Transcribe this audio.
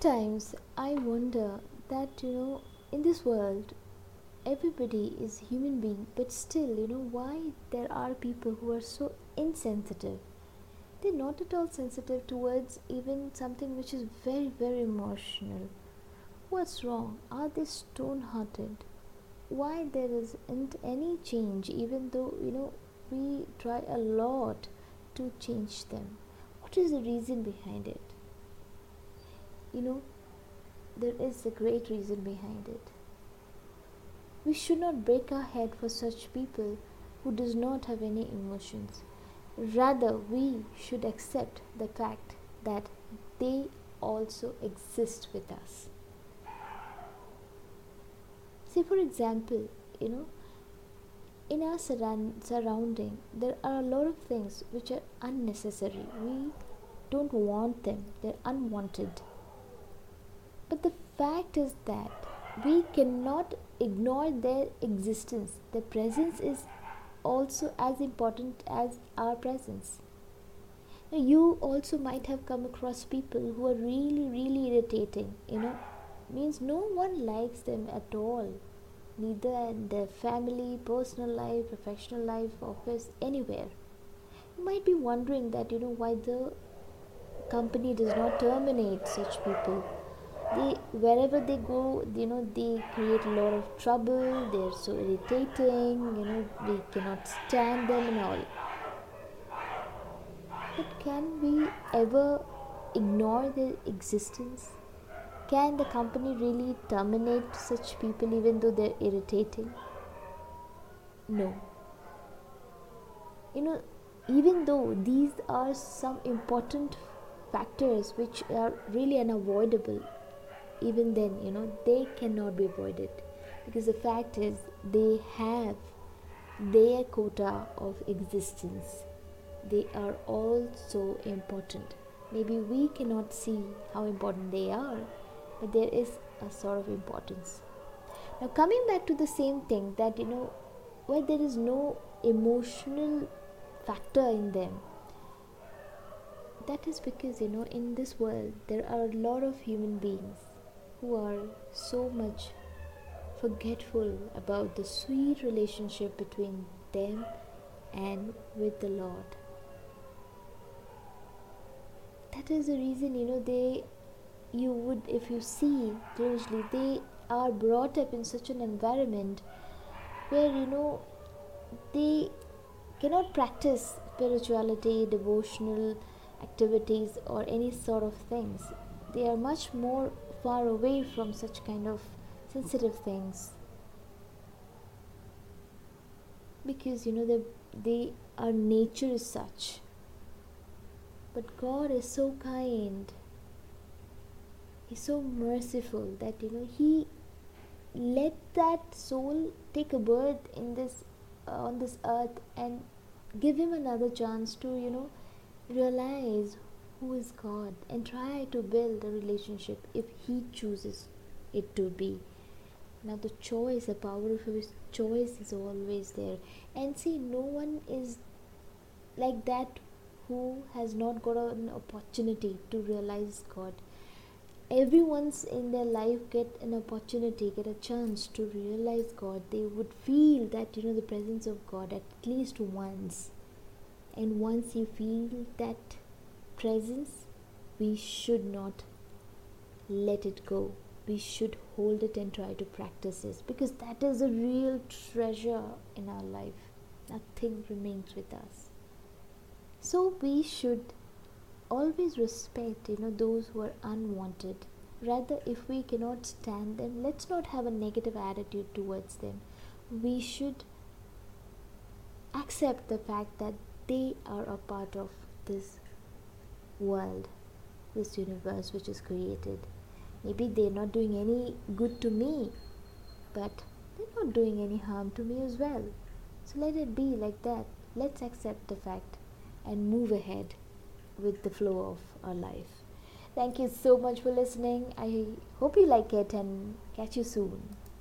at times I wonder that you know in this world everybody is human being but still you know why there are people who are so insensitive? They're not at all sensitive towards even something which is very very emotional. What's wrong? Are they stone hearted why there isn't any change even though you know we try a lot to change them? What is the reason behind it you know there is a great reason behind it. We should not break our head for such people who does not have any emotions. Rather we should accept the fact that they also exist with us. See for example you know in our surround- surrounding there are a lot of things which are unnecessary. We don't want them. They're unwanted but the fact is that we cannot ignore their existence. Their presence is also as important as our presence. You also might have come across people who are really, really irritating, you know, means no one likes them at all, neither in their family, personal life, professional life, office, anywhere. You might be wondering that, you know, why the company does not terminate such people they wherever they go you know they create a lot of trouble they're so irritating you know we cannot stand them and all. But can we ever ignore their existence? Can the company really terminate such people even though they're irritating? No. You know even though these are some important factors which are really unavoidable even then you know they cannot be avoided. Because the fact is they have their quota of existence. They are all so important. Maybe we cannot see how important they are but there is a sort of importance. Now coming back to the same thing that you know where there is no emotional factor in them that is because you know in this world there are a lot of human beings who are so much forgetful about the sweet relationship between them and with the Lord. That is the reason, you know, they, you would, if you see closely, they are brought up in such an environment where, you know, they cannot practice spirituality, devotional activities, or any sort of things. They are much more far away from such kind of sensitive things. Because you know they they our nature is such. But god is so kind. He's so merciful that you know he let that soul take a birth in this uh, on this earth and give him another chance to you know realize who is God and try to build a relationship if He chooses it to be. Now, the choice, the power of His choice is always there. And see, no one is like that who has not got an opportunity to realize God. Everyone's in their life get an opportunity, get a chance to realize God. They would feel that you know the presence of God at least once. And once you feel that presence, we should not let it go. We should hold it and try to practice this because that is a real treasure in our life. Nothing remains with us. So we should always respect, you know, those who are unwanted. Rather, if we cannot stand them, let's not have a negative attitude towards them. We should accept the fact that they are a part of this world, this universe which is created. Maybe they're not doing any good to me, but they're not doing any harm to me as well. So let it be like that. Let's accept the fact and move ahead with the flow of our life. Thank you so much for listening. I hope you like it and catch you soon.